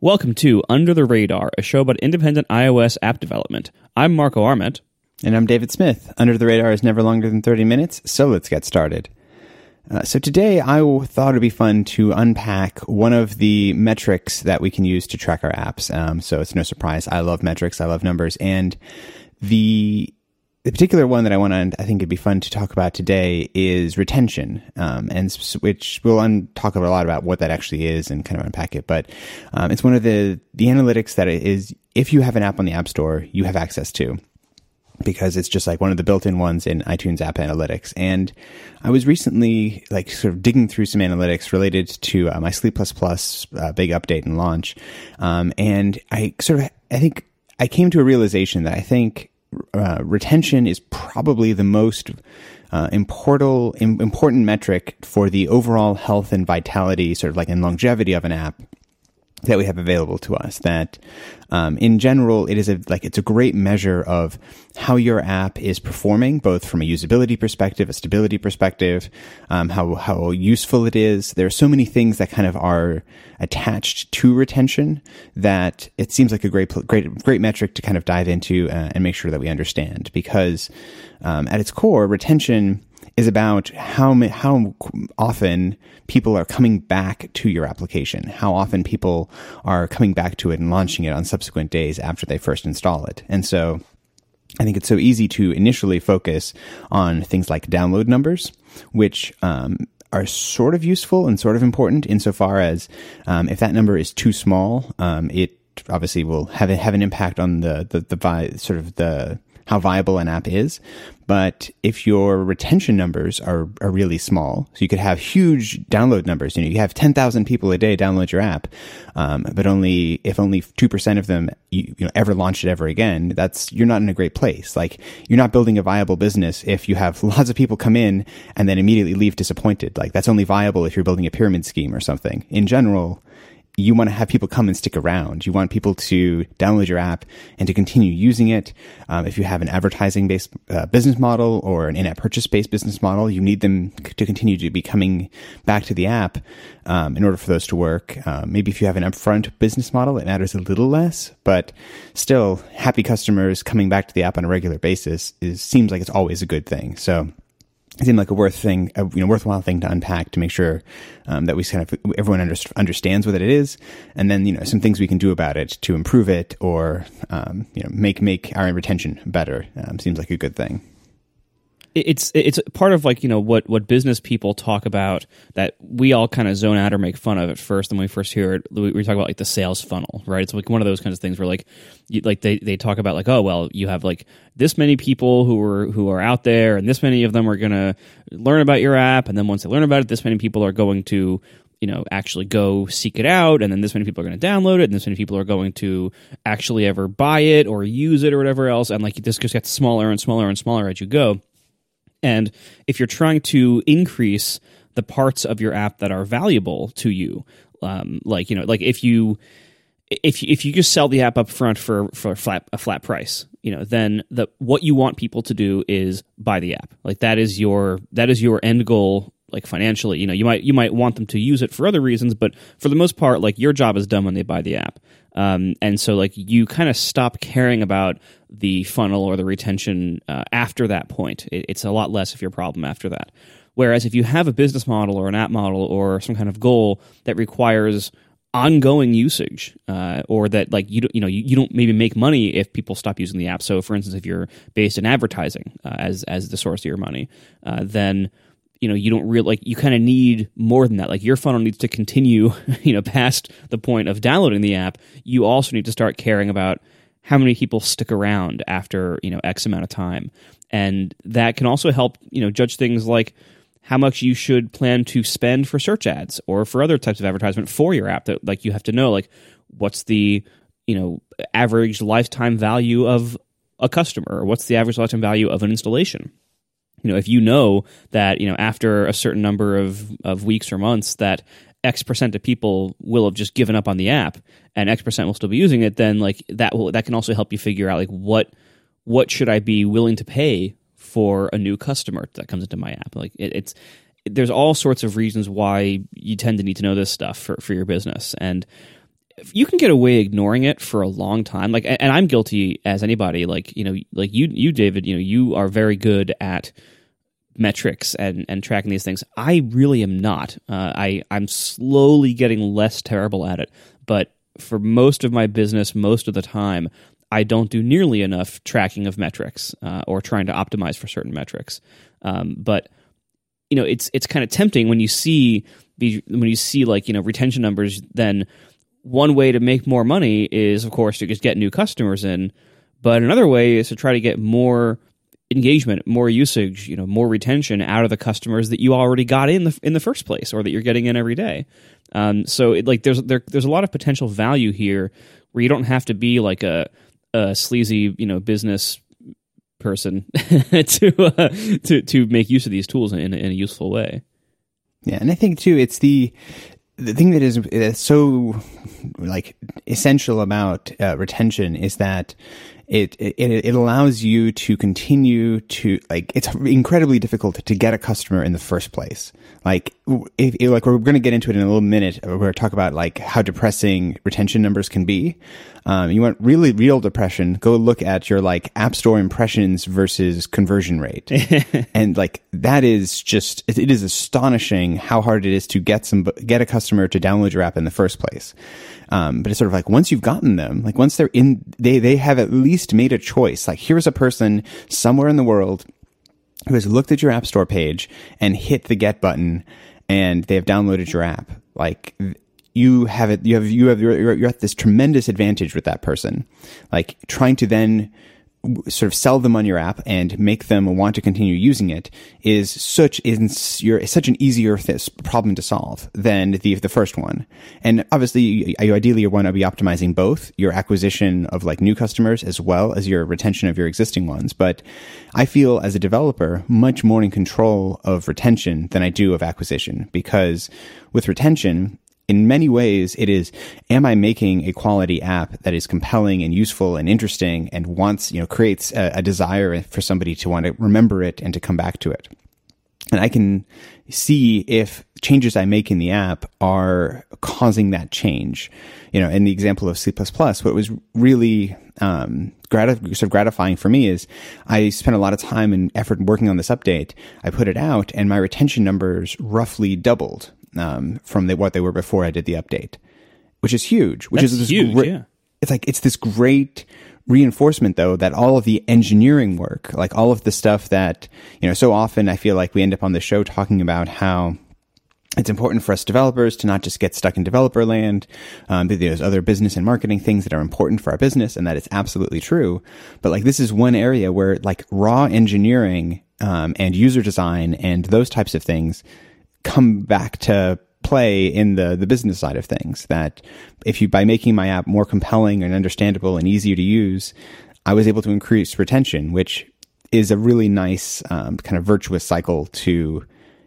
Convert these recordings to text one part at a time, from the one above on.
Welcome to Under the Radar, a show about independent iOS app development. I'm Marco Arment. And I'm David Smith. Under the Radar is never longer than 30 minutes, so let's get started. Uh, so today I thought it'd be fun to unpack one of the metrics that we can use to track our apps. Um, so it's no surprise. I love metrics. I love numbers. And the the particular one that I want to, I think it'd be fun to talk about today is retention, um, and which we'll un- talk a lot about what that actually is and kind of unpack it. But um, it's one of the the analytics that is, if you have an app on the App Store, you have access to because it's just like one of the built-in ones in iTunes App Analytics. And I was recently like sort of digging through some analytics related to uh, my Sleep Plus Plus uh, big update and launch, um, and I sort of I think I came to a realization that I think uh, retention is probably the most uh, important important metric for the overall health and vitality, sort of like in longevity of an app that we have available to us. That um, in general, it is a like it's a great measure of how your app is performing, both from a usability perspective, a stability perspective, um, how how useful it is. There are so many things that kind of are attached to retention that it seems like a great great great metric to kind of dive into uh, and make sure that we understand because um, at its core, retention is about how how often people are coming back to your application, how often people are coming back to it and launching it on subsequent days after they first install it. And so I think it's so easy to initially focus on things like download numbers, which um, are sort of useful and sort of important insofar as um, if that number is too small, um, it obviously will have have an impact on the the, the sort of the how viable an app is. But if your retention numbers are, are really small, so you could have huge download numbers, you know, you have 10,000 people a day download your app, um, but only, if only 2% of them, you, you know, ever launch it ever again, that's, you're not in a great place. Like, you're not building a viable business if you have lots of people come in and then immediately leave disappointed. Like, that's only viable if you're building a pyramid scheme or something. In general, you want to have people come and stick around. You want people to download your app and to continue using it. Um, if you have an advertising based uh, business model or an in app purchase based business model, you need them to continue to be coming back to the app um, in order for those to work. Uh, maybe if you have an upfront business model, it matters a little less, but still, happy customers coming back to the app on a regular basis is seems like it's always a good thing. So it seemed like a worth thing, a, you know, worthwhile thing to unpack to make sure um, that we kind of everyone under, understands what it is, and then you know some things we can do about it to improve it or um, you know make make our retention better. Um, seems like a good thing it's it's part of like you know what what business people talk about that we all kind of zone out or make fun of at first. When we first hear it we, talk about like the sales funnel right? It's like one of those kinds of things where like you, like they, they talk about like oh well you have like this many people who are who are out there and this many of them are to learn about your app. And then once they learn about it this many people are going to you know actually go seek it out. And then this many people are going to download it. And this many people are going to actually ever buy it or use it or whatever else. And like this just gets smaller and smaller and smaller as you go and if you're trying to increase the parts of your app that are valuable to you, um, like you know, like if you if if you just sell the app up front for for a flat a flat price, you know, then the what you want people to do is buy the app. Like that is your that is your end goal like financially you know you might you might want them to use it for other reasons but for the most part like your job is done when they buy the app um, and so like you kind of stop caring about the funnel or the retention uh, after that point. It, it's a lot less of your problem after that. Whereas if you have a business model or an app model or some kind of goal that requires ongoing usage uh, or that like you don't you know you, you, don't maybe make money if people stop using the app. So for instance if you're based in advertising uh, as as the source of your money uh, then you know you don't really like you kind of need more than that. Like your funnel needs to continue you know past the point of downloading the app. You also need to start caring about how many people stick around after you know x amount of time. And that can also help you know judge things like how much you should plan to spend for search ads or for other types of advertisement for your app that like you have to know like what's the you know average lifetime value of a customer or what's the average lifetime value of an installation you know if you know that you know after a certain number of of weeks or months that x percent of people will have just given up on the app and x percent will still be using it then like that will that can also help you figure out like what what should i be willing to pay for a new customer that comes into my app? Like it, it's there's all sorts of reasons why you tend to need to know this stuff for, for your business. And you can get away ignoring it for a long time. Like, and I'm guilty as anybody. Like, you know, like you, you, David, you know, you are very good at metrics and, and tracking these things. I really am not. Uh, I I'm slowly getting less terrible at it, but for most of my business, most of the time, I don't do nearly enough tracking of metrics uh, or trying to optimize for certain metrics. Um, but you know, it's it's kind of tempting when you see when you see like you know retention numbers. Then one way to make more money is, of course, to just get new customers in. But another way is to try to get more engagement, more usage, you know, more retention out of the customers that you already got in the in the first place, or that you're getting in every day. Um, so, it, like, there's there, there's a lot of potential value here where you don't have to be like a, a sleazy, you know, business person to uh, to to make use of these tools in, in a useful way. Yeah, and I think too, it's the the thing that is, is so like essential about uh, retention is that it, it it allows you to continue to like it's incredibly difficult to get a customer in the first place. Like if, if like we're going to get into it in a little minute we're going to talk about like how depressing retention numbers can be. Um, you want really real depression go look at your like app store impressions versus conversion rate. And like that is just it, it is astonishing how hard it is to get some get a customer to download your app in the first place um, but it's sort of like once you've gotten them, like once they're in, they, they have at least made a choice. Like here's a person somewhere in the world who has looked at your app store page and hit the get button and they have downloaded your app. Like you have it, you have, you have, you're, you're at this tremendous advantage with that person. Like trying to then sort of sell them on your app and make them want to continue using it is such is you're such an easier th- problem to solve than the the first one. And obviously, you, you ideally you want to be optimizing both your acquisition of like new customers as well as your retention of your existing ones. But I feel as a developer much more in control of retention than I do of acquisition because with retention in many ways, it is, am I making a quality app that is compelling and useful and interesting and wants, you know, creates a, a desire for somebody to want to remember it and to come back to it? And I can see if changes I make in the app are causing that change. You know, in the example of Sleep++, what was really um, sort of gratifying for me is I spent a lot of time and effort working on this update. I put it out, and my retention numbers roughly doubled um, from the, what they were before I did the update, which is huge. Which That's is this huge. yeah. It's like it's this great reinforcement though that all of the engineering work, like all of the stuff that you know, so often I feel like we end up on the show talking about how it's important for us developers to not just get stuck in developer land. Um, there's other business and marketing things that are important for our business, and that is absolutely true. But like this is one area where like raw engineering um, and user design and those types of things come back to play in the the business side of things that if you by making my app more compelling and understandable and easier to use i was able to increase retention which is a really nice um, kind of virtuous cycle to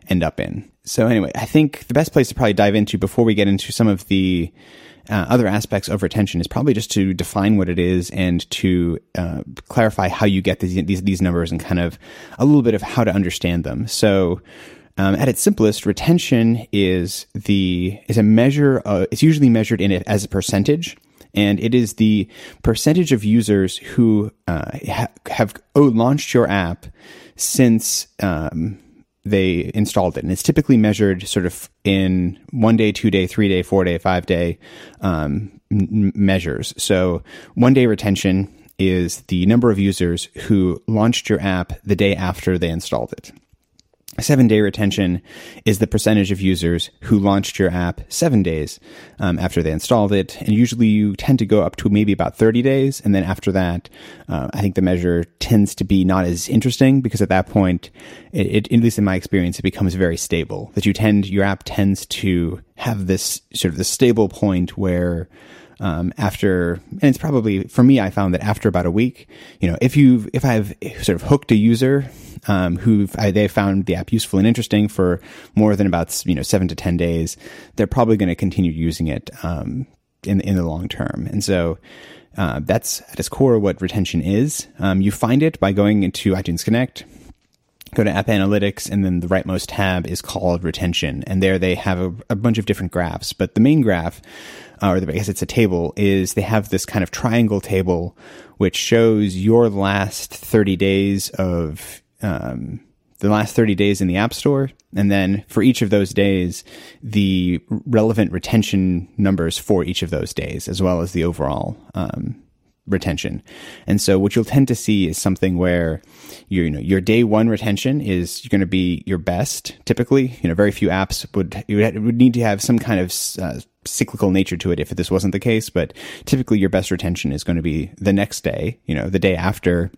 end up in. So anyway i think the best place to probably dive into before we get into some of the uh, other aspects of retention is probably just to define what it is and to uh, clarify how you get these, these these numbers and kind of a little bit of how to understand them. So um, at its simplest, retention is the is a measure. it's usually measured in it as a percentage, and it is the percentage of users who uh, ha- have launched your app since um, they installed it, and it's typically measured sort of in one day, two day, three day, four day, five day um, m- measures. So one day retention is the number of users who launched your app the day after they installed it. Seven day retention is the percentage of users who launched your app seven days um, after they installed it. And usually you tend to go up to maybe about 30 days. And then after that, uh, I think the measure tends to be not as interesting because at that point, it, it, at least in my experience, it becomes very stable. That you tend, your app tends to have this sort of the stable point where um, after, and it's probably for me, I found that after about a week, you know, if you've, if I've sort of hooked a user, um, who they found the app useful and interesting for more than about, you know, seven to 10 days, they're probably going to continue using it, um, in, in the long term. And so, uh, that's at its core what retention is. Um, you find it by going into iTunes Connect, go to app analytics and then the rightmost tab is called retention and there they have a, a bunch of different graphs but the main graph or I guess it's a table, is they have this kind of triangle table which shows your last 30 days of um, the last 30 days in the App Store. And then for each of those days, the relevant retention numbers for each of those days, as well as the overall um, retention. And so what you'll tend to see is something where your, you know, your day one retention is going to be your best. Typically, you know, very few apps would, would need to have some kind of uh, cyclical nature to it if this wasn't the case. But typically your best retention is going to be the next day, you know, the day after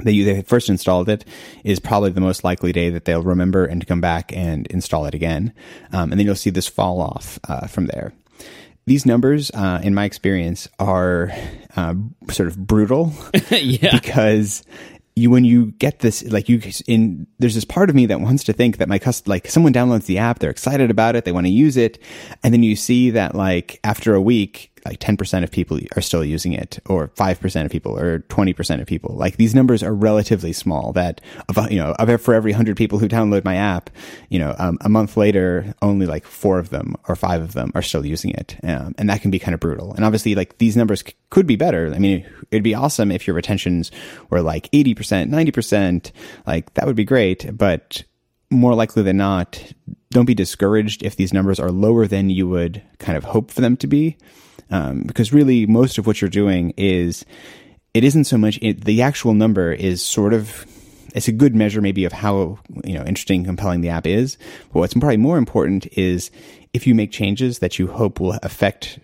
that you they first installed it is probably the most likely day that they'll remember and come back and install it again. Um, and then you'll see this fall off uh, from there. These numbers, uh, in my experience, are uh, sort of brutal yeah. because you when you get this like you in there's this part of me that wants to think that my cust like someone downloads the app they're excited about it they want to use it and then you see that like after a week like 10% of people are still using it or 5% of people or 20% of people. Like these numbers are relatively small that of you know of for every 100 people who download my app you know um, a month later only like four of them or five of them are still using it. Um, and that can be kind of brutal. And obviously like these numbers c- could be better. I mean it'd be awesome if your retentions were like 80% 90% like that would be great but more likely than not, don't be discouraged if these numbers are lower than you would kind of hope for them to be. Um, because really, most of what you're doing is, it isn't so much, it, the actual number is sort of, it's a good measure maybe of how, you know, interesting compelling the app is. But what's probably more important is if you make changes that you hope will affect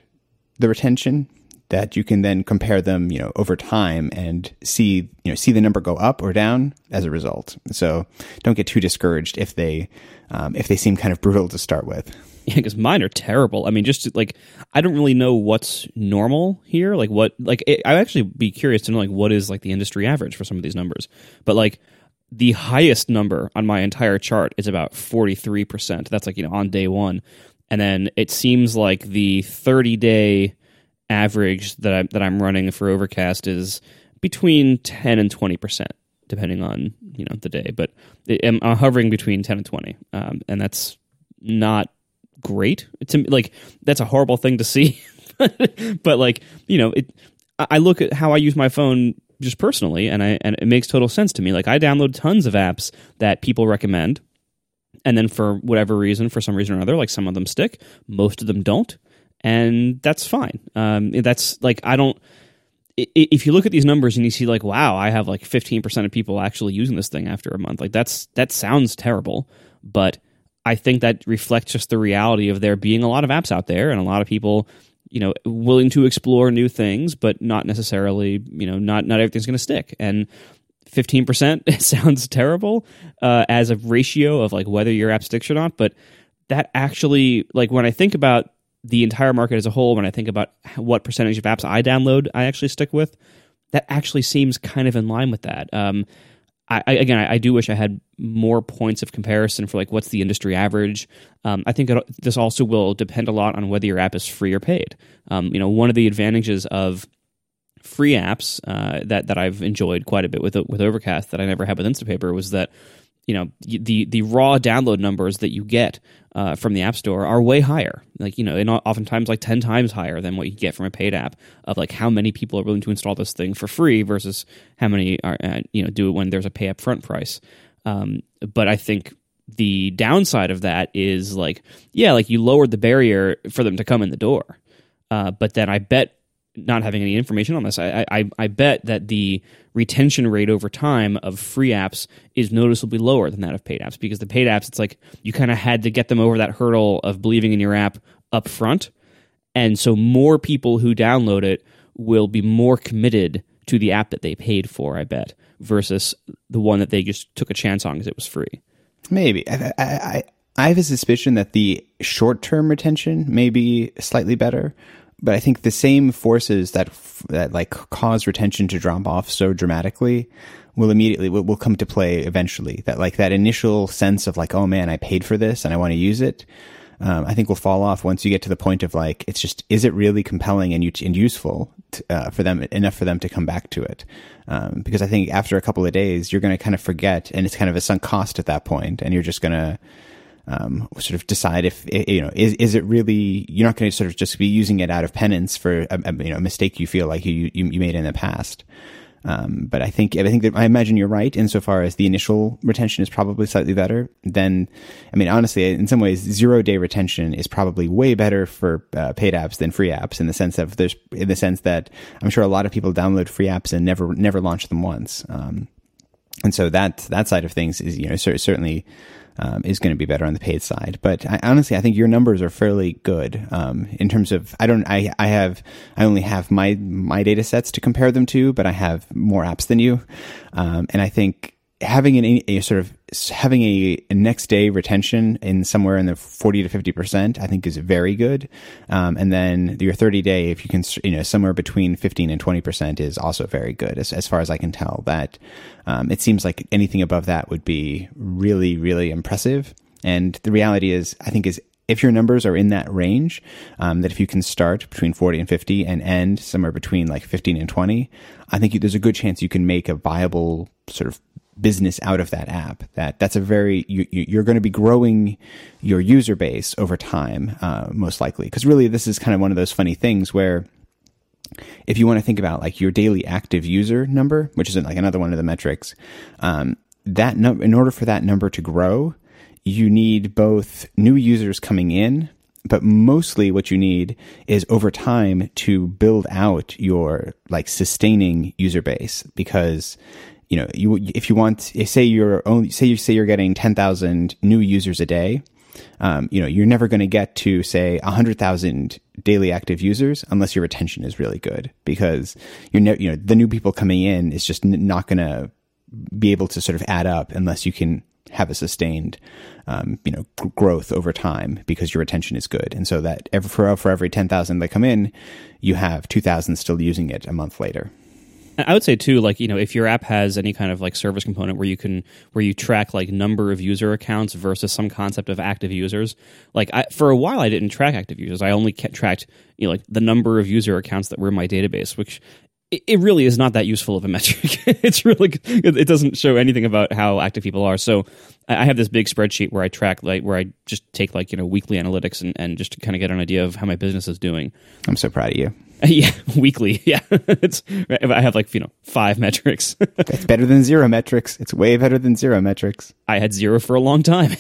the retention, that you can then compare them, you know, over time and see, you know, see the number go up or down as a result. So don't get too discouraged if they, um, if they seem kind of brutal to start with. Yeah, because mine are terrible. I mean, just like I don't really know what's normal here. Like what, like it, I'd actually be curious to know like what is like the industry average for some of these numbers. But like the highest number on my entire chart is about forty three percent. That's like you know on day one, and then it seems like the thirty day average that I that I'm running for Overcast is between ten and twenty percent, depending on you know the day. But I'm hovering between ten and twenty, um, and that's not great. It's like that's a horrible thing to see, but like you know, it. I look at how I use my phone just personally, and I and it makes total sense to me. Like I download tons of apps that people recommend, and then for whatever reason, for some reason or another, like some of them stick, most of them don't and that's fine. Um, that's like I don't. If you look at these numbers and you see like, wow, I have like fifteen percent of people actually using this thing after a month, like that's that sounds terrible, but I think that reflects just the reality of there being a lot of apps out there and a lot of people, you know, willing to explore new things, but not necessarily, you know, not not everything's going to stick. And 15% sounds terrible uh, as a ratio of like whether your app sticks or not, but that actually, like when I think about the entire market as a whole, when I think about what percentage of apps I download, I actually stick with, that actually seems kind of in line with that. Um, I, I, again, I, I, do wish I had more points of comparison for like what's the industry average. Um, I think it, this also will depend a lot on whether your app is free or paid. Um, you know, one of the advantages of free apps uh, that that I've enjoyed quite a bit with with Overcast that I never had with Instapaper was that you know the the raw download numbers that you get uh, from the app store are way higher. Like you know and oftentimes like 10 times higher than what you get from a paid app of like how many people are willing to install this thing for free versus how many are uh, you know do it when there's a pay up front price. Um, but i think the downside of that is like yeah like you lowered the barrier for them to come in the door. Uh, but then i bet not having any information on this, I, I, I bet that the retention rate over time of free apps is noticeably lower than that of paid apps because the paid apps, it's like you kind of had to get them over that hurdle of believing in your app up front. And so more people who download it will be more committed to the app that they paid for, I bet, versus the one that they just took a chance on because it was free. Maybe. I, I, I have a suspicion that the short term retention may be slightly better but I think the same forces that that like cause retention to drop off so dramatically will immediately will, will come to play eventually. That like that initial sense of like, oh man, I paid for this and I want to use it. Um, I think will fall off once you get to the point of like, it's just, is it really compelling and, and useful to, uh, for them enough for them to come back to it? Um, because I think after a couple of days, you're going to kind of forget, and it's kind of a sunk cost at that point, and you're just going to um, sort of decide if you know is is it really you're not going to sort of just be using it out of penance for a, a, you know a mistake you feel like you, you you made in the past. Um, but I think I think that I imagine you're right insofar as the initial retention is probably slightly better. Then, I mean, honestly, in some ways, zero day retention is probably way better for uh, paid apps than free apps in the sense of there's in the sense that I'm sure a lot of people download free apps and never never launch them once. Um, and so that that side of things is you know certainly um, is going to be better on the paid side. But I, honestly, I think your numbers are fairly good um, in terms of I don't I I have I only have my my data sets to compare them to, but I have more apps than you, um, and I think having an, a sort of having a, a, next day retention in somewhere in the 40 to 50 percent i think is very good. Um, and then your 30 day if you can you know somewhere between 15 and 20 percent is also very good as, as far as i can tell. That um, it seems like anything above that would be really really impressive. And the reality is i think is if your numbers are in that range, um, that if you can start between 40 and 50 and end somewhere between like 15 and 20, I think you, there's a good chance you can make a viable sort of business out of that app. That that's a very you, you're going to be growing your user base over time, uh, most likely. Because really, this is kind of one of those funny things where if you want to think about like your daily active user number, which is like another one of the metrics, um, that no, in order for that number to grow, you need both new users coming in but mostly what you need is over time to build out your like sustaining user base because you know, you if you want, say you're only say you say you're getting ten thousand new users a day, um, you know, you're never going to get to say hundred thousand daily active users unless your retention is really good because you're ne- you know the new people coming in is just n- not going to be able to sort of add up unless you can have a sustained, um, you know, g- growth over time because your retention is good. And so that every, for, for every 10,000 that come in, you have 2,000 still using it a month later. I would say too, like you know, if your app has any kind of like service component where you can where you track like number of user accounts versus some concept of active users. Like I, for a while, I didn't track active users. I only tracked you know like the number of user accounts that were in my database, which it really is not that useful of a metric. it's really it doesn't show anything about how active people are. So I have this big spreadsheet where I track like where I just take like you know weekly analytics and, and just to kind of get an idea of how my business is doing. I'm so proud of you. Yeah, weekly. Yeah, it's I have like you know five metrics. it's better than zero metrics. It's way better than zero metrics. I had zero for a long time,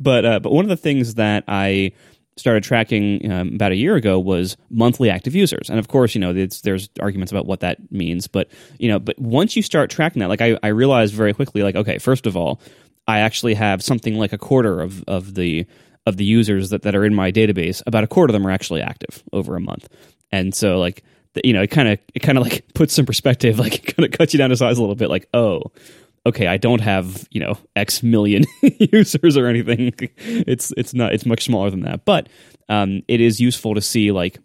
but uh, but one of the things that I started tracking um, about a year ago was monthly active users, and of course, you know, there's arguments about what that means, but you know, but once you start tracking that, like I, I realized very quickly, like okay, first of all, I actually have something like a quarter of of the of the users that, that are in my database, about a quarter of them are actually active over a month. And so like you know it kind of it kind of like puts some perspective like it kind of cuts you down to size a little bit like oh okay i don't have you know x million users or anything. It's it's not it's much smaller than that. But um, it is useful to see like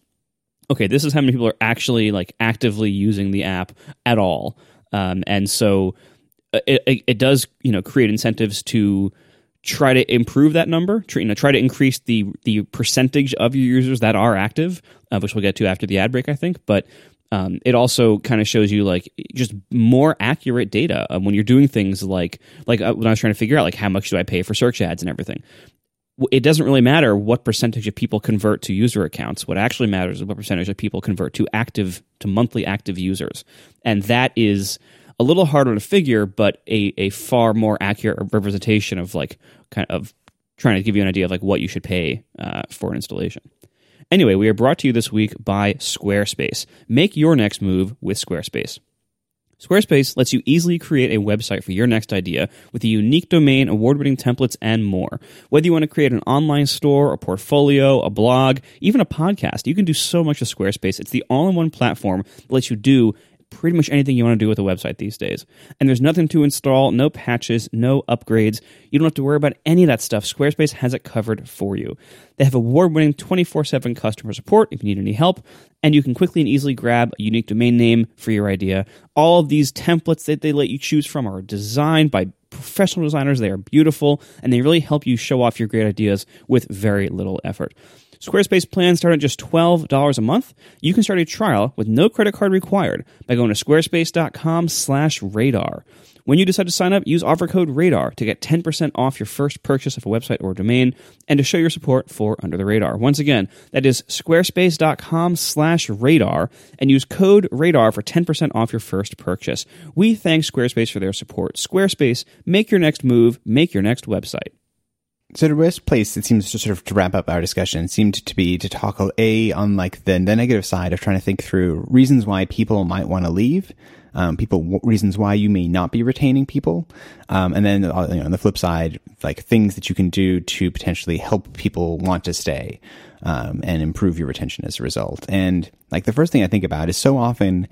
okay this is how many people are actually like actively using the app at all. Um, and so uh, it, it, it does you know create incentives to try to improve that number, try, you know, try to increase the the percentage of your users that are active, uh, which we'll get to after the ad break, I think. But um, it also kind of shows you like just more accurate data um, when you're doing things like like uh, when I was trying to figure out like how much do I pay for search ads and everything. It doesn't really matter what percentage of people convert to user accounts. What actually matters is what percentage of people convert to active to monthly active users, and that is a little harder to figure, but a, a far more accurate representation of like kind of trying to give you an idea of like what you should pay uh, for an installation. Anyway, we are brought to you this week by Squarespace. Make your next move with Squarespace. Squarespace lets you easily create a website for your next idea with a unique domain, award winning templates, and more. Whether you want to create an online store, a portfolio, a blog, even a podcast, you can do so much with Squarespace. It's the all in one platform that lets you do pretty much anything you want to do with a website these days. And there's nothing to install, no patches, no upgrades. You don't have to worry about any of that stuff. Squarespace has it covered for you. They have award winning 24 7 customer support if you need any help, and you can quickly and easily grab a unique domain name for your idea. All of these templates that they let you choose from are designed by professional designers. They are beautiful, and they really help you show off your great ideas with very little effort. Squarespace plans start at just $12 a month. You can start a trial with no credit card required by going to squarespace.com slash radar. When you decide to sign up, use offer code RADAR to get 10% off your first purchase of a website or domain and to show your support for Under the Radar. Once again, that is squarespace.com slash radar and use code RADAR for 10% off your first purchase. We thank Squarespace for their support. Squarespace, make your next move, make your next website. So the best place it seems to sort of to wrap up our discussion seemed to be to talk a on like the, the negative side of trying to think through reasons why people might want to leave, um, people reasons why you may not be retaining people, um, and then uh, you know, on the flip side, like things that you can do to potentially help people want to stay um, and improve your retention as a result. And like the first thing I think about is so often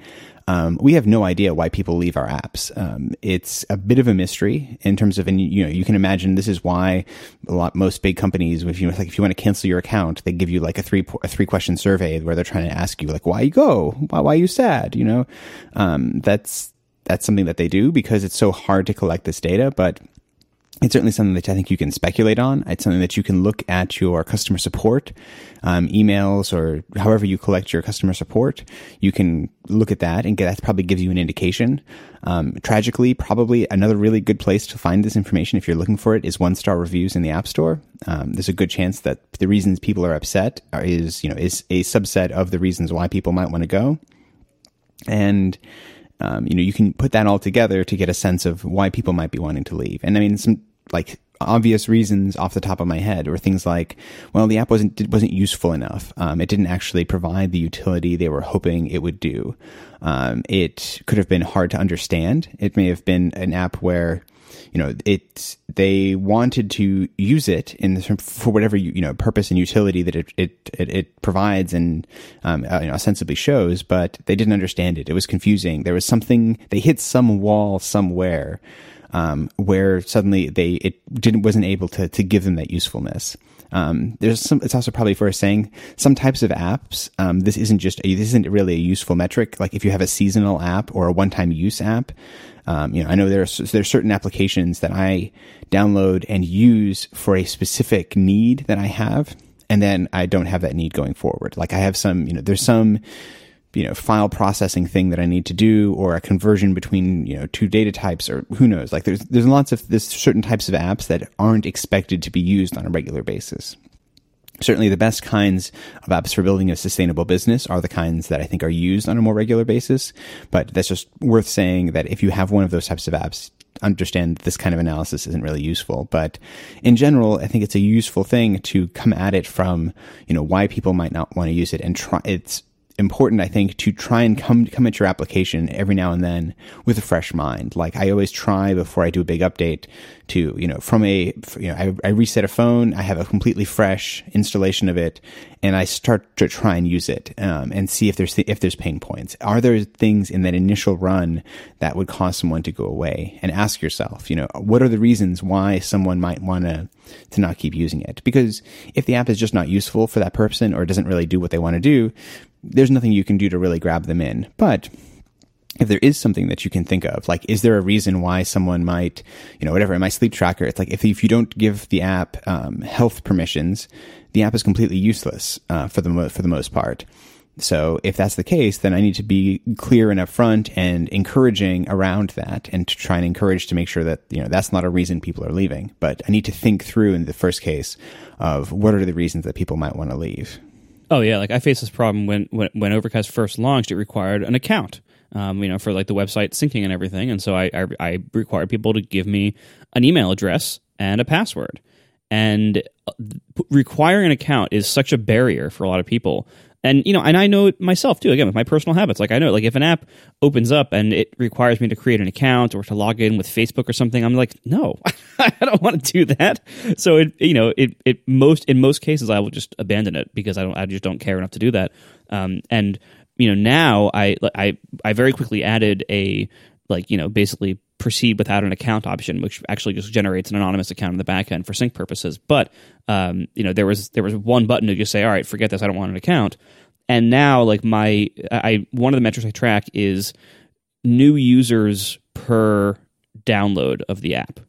um, we have no idea why people leave our apps. Um, it's a bit of a mystery in terms of, and you know, you can imagine this is why a lot most big companies, if you like, if you want to cancel your account, they give you like a three a three question survey where they're trying to ask you like why you go, why why are you sad, you know, um, that's that's something that they do because it's so hard to collect this data, but it's certainly something that I think you can speculate on. It's something that you can look at your customer support um, emails or however you collect your customer support. You can look at that and get that probably gives you an indication. Um, tragically, probably another really good place to find this information if you're looking for it is one star reviews in the App Store. Um, there's a good chance that the reasons people are upset are, is you know is a subset of the reasons why people might want to go, and um, you know, you can put that all together to get a sense of why people might be wanting to leave. And I mean, some like obvious reasons off the top of my head or things like, well, the app wasn't, wasn't useful enough. Um, it didn't actually provide the utility they were hoping it would do. Um, it could have been hard to understand. It may have been an app where, you know, it, they wanted to use it in for whatever, you, you know, purpose and utility that it, it, it, it provides and, um, uh, you know, ostensibly shows, but they didn't understand it. It was confusing. There was something, they hit some wall somewhere um, where suddenly they it didn't wasn't able to to give them that usefulness. Um, there's some. It's also probably worth saying some types of apps. Um, this isn't just a, this isn't really a useful metric. Like if you have a seasonal app or a one-time use app, um, you know, I know there's there's certain applications that I download and use for a specific need that I have, and then I don't have that need going forward. Like I have some, you know, there's some you know file processing thing that I need to do or a conversion between you know two data types or who knows? Like there's there's lots of there's certain types of apps that aren't expected to be used on a regular basis. Certainly the best kinds of apps for building a sustainable business are the kinds that I think are used on a more regular basis but that's just worth saying that if you have one of those types of apps understand this kind of analysis isn't really useful. But in general i think it's a useful thing to come at it from you know why people might not want to use it and try it's important, I think, to try and come come at your application every now and then with a fresh mind. Like I always try before I do a big update to, you know, from a, you know, I, I reset a phone, I have a completely fresh installation of it, and I start to try and use it um, and see if there's if there's pain points. Are there things in that initial run that would cause someone to go away? And ask yourself, you know, what are the reasons why someone might want to to not keep using it? Because if the app is just not useful for that person or doesn't really do what they want to do, there's nothing you can do to really grab them in. But if there is something that you can think of, like, is there a reason why someone might, you know, whatever, in my sleep tracker, it's like if, if you don't give the app um, health permissions, the app is completely useless uh, for the mo- for the most part. So if that's the case, then I need to be clear and upfront and encouraging around that and to try and encourage to make sure that, you know, that's not a reason people are leaving. But I need to think through in the first case of what are the reasons that people might want to leave. Oh yeah, like I faced this problem when when, when Overcast first launched. It required an account, um, you know, for like the website syncing and everything. And so I, I I required people to give me an email address and a password. And uh, requiring an account is such a barrier for a lot of people and you know, and I know it myself too. Again, with my personal habits, like I know, like if an app opens up and it requires me to create an account or to log in with Facebook or something, I'm like, no, I don't want to do that. So it, you know, it, it most in most cases, I will just abandon it because I don't, I just don't care enough to do that. Um, and you know, now I, I, I very quickly added a like you know basically proceed without an account option, which actually just generates an anonymous account in the backend for sync purposes. But um, you know, there was there was one button to just say, "All right, forget this. I don't want an account." And now, like my, I one of the metrics I track is new users per download of the app.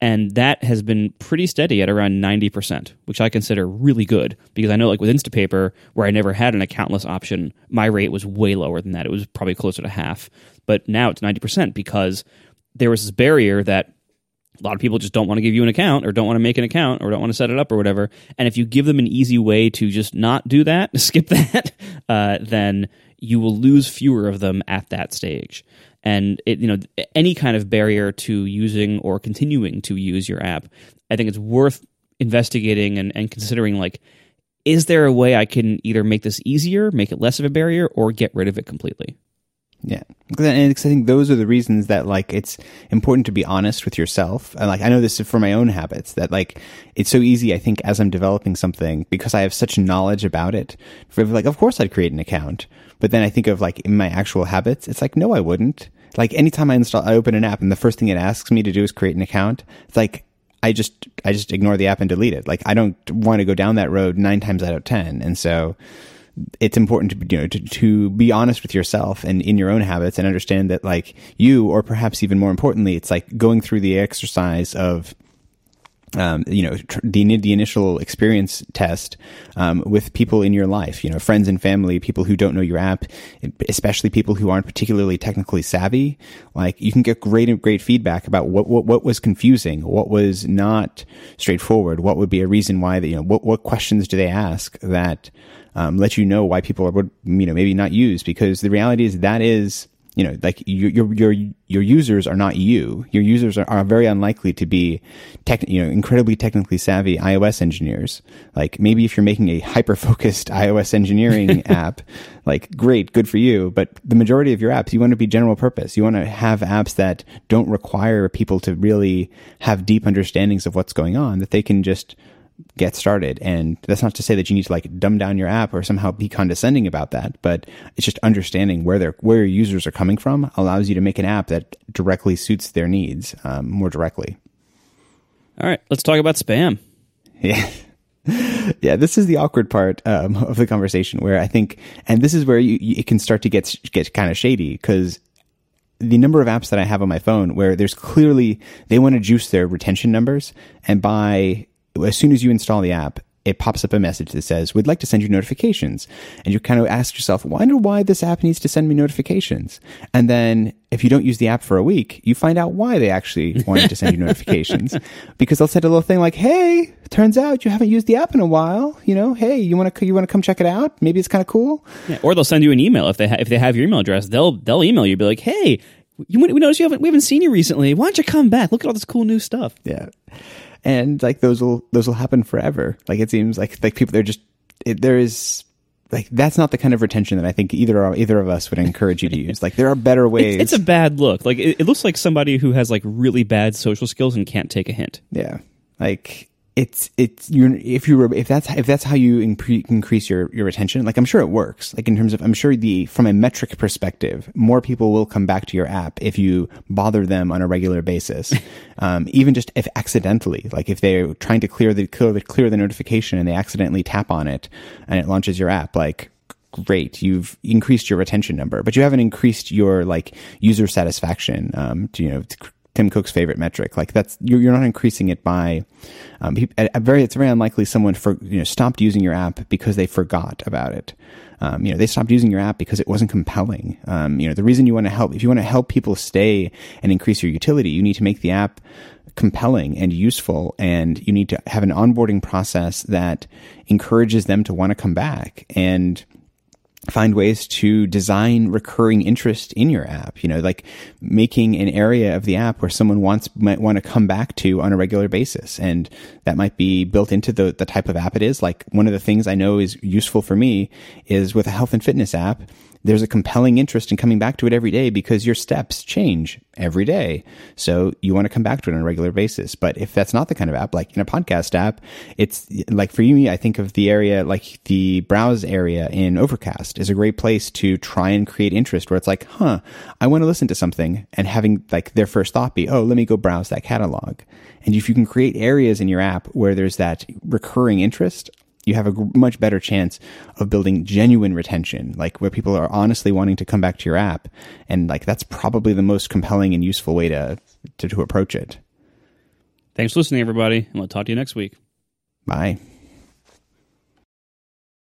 and that has been pretty steady at around 90%, which I consider really good because I know like with Instapaper where I never had an accountless option, my rate was way lower than that. It was probably closer to half. But now it's 90% because there was this barrier that a lot of people just don't want to give you an account or don't want to make an account or don't want to set it up or whatever. And if you give them an easy way to just not do that, skip that, uh, then you will lose fewer of them at that stage and it, you know any kind of barrier to using or continuing to use your app i think it's worth investigating and, and considering like is there a way i can either make this easier make it less of a barrier or get rid of it completely yeah, and I think those are the reasons that like it's important to be honest with yourself. And like I know this is for my own habits that like it's so easy. I think as I'm developing something because I have such knowledge about it, for like of course I'd create an account. But then I think of like in my actual habits, it's like no, I wouldn't. Like anytime I install, I open an app and the first thing it asks me to do is create an account. It's like I just I just ignore the app and delete it. Like I don't want to go down that road nine times out of ten. And so it's important to you know to, to be honest with yourself and in your own habits and understand that like you or perhaps even more importantly it's like going through the exercise of um, you know, tr- the the initial experience test um, with people in your life, you know, friends and family, people who don't know your app, especially people who aren't particularly technically savvy. Like you can get great great feedback about what what, what was confusing, what was not straightforward, what would be a reason why that you know what what questions do they ask that um, let you know why people are would you know maybe not use because the reality is that is you know like your your your your users are not you. Your users are, are very unlikely to be tech you know incredibly technically savvy iOS engineers. Like maybe if you're making a hyper focused iOS engineering app like great good for you but the majority of your apps you want to be general purpose. You want to have apps that don't require people to really have deep understandings of what's going on that they can just get started. And that's not to say that you need to like dumb down your app or somehow be condescending about that, but it's just understanding where their where your users are coming from allows you to make an app that directly suits their needs um, more directly. All right, let's talk about spam. Yeah. yeah, this is the awkward part um, of the conversation where I think, and this is where you, you, it can start to get get kind of shady because the number of apps that I have on my phone where there's clearly they want to juice their retention numbers, and by as soon as you install the app, it pops up a message that says, We'd like to send you notifications. And you kind of ask yourself, wonder why this app needs to send me notifications. And then if you don't use the app for a week, you find out why they actually wanted to send you notifications. Because they'll send a little thing like, Hey, turns out you haven't used the app in a while. You know, hey, you want to, you want to come check it out? Maybe it's kind of cool. Yeah, or they'll send you an email if they, ha- if they have your email address, they'll, they'll email you, be like, Hey, you, we noticed you haven't, we haven't seen you recently. Why don't you come back? Look at all this cool new stuff. Yeah and like those will those will happen forever. Like it seems like like people they're just it, there is like that's not the kind of retention that I think either either of us would encourage you to use. Like there are better ways. It's, it's a bad look. Like it, it, looks like somebody who has like really bad social skills and can't take a hint. Yeah, like it's it's you if you if that's if that's how you increase your your retention like i'm sure it works. Like in terms of i'm sure the from a metric perspective more people will come back to your app if you bother them on a regular basis. Um, even just if accidentally like if they're trying to clear the clear the clear the notification and they accidentally tap on it and it launches your app like great you've increased your retention number. But you haven't increased your like user satisfaction um, to you know to Tim Cook's favorite metric. Like that's you're, not increasing it by um, very. It's very unlikely someone for you know stopped using your app because they forgot about it. Um, you know they stopped using your app because it wasn't compelling. Um, you know the reason you want to help if you want to help people stay and increase your utility, you need to make the app compelling and useful and you need to have an onboarding process that encourages them to want to come back and find ways to design recurring interest in your app you know like making an area of the app where someone wants might want to come back to on a regular basis. And that might be built into the the type of app it is. Like one of the things i know is useful for me is with a health and fitness app there's a compelling interest in coming back to it every day because your steps change every day. So you want to come back to it on a regular basis. But if that's not the kind of app, like in a podcast app, it's like for you, I think of the area, like the browse area in Overcast is a great place to try and create interest where it's like, huh, I want to listen to something and having like their first thought be, oh, let me go browse that catalog. And if you can create areas in your app where there's that recurring interest, you have a much better chance of building genuine retention, like where people are honestly wanting to come back to your app. And like that's probably the most compelling and useful way to, to, to approach it. Thanks for listening, everybody, and we'll talk to you next week. Bye.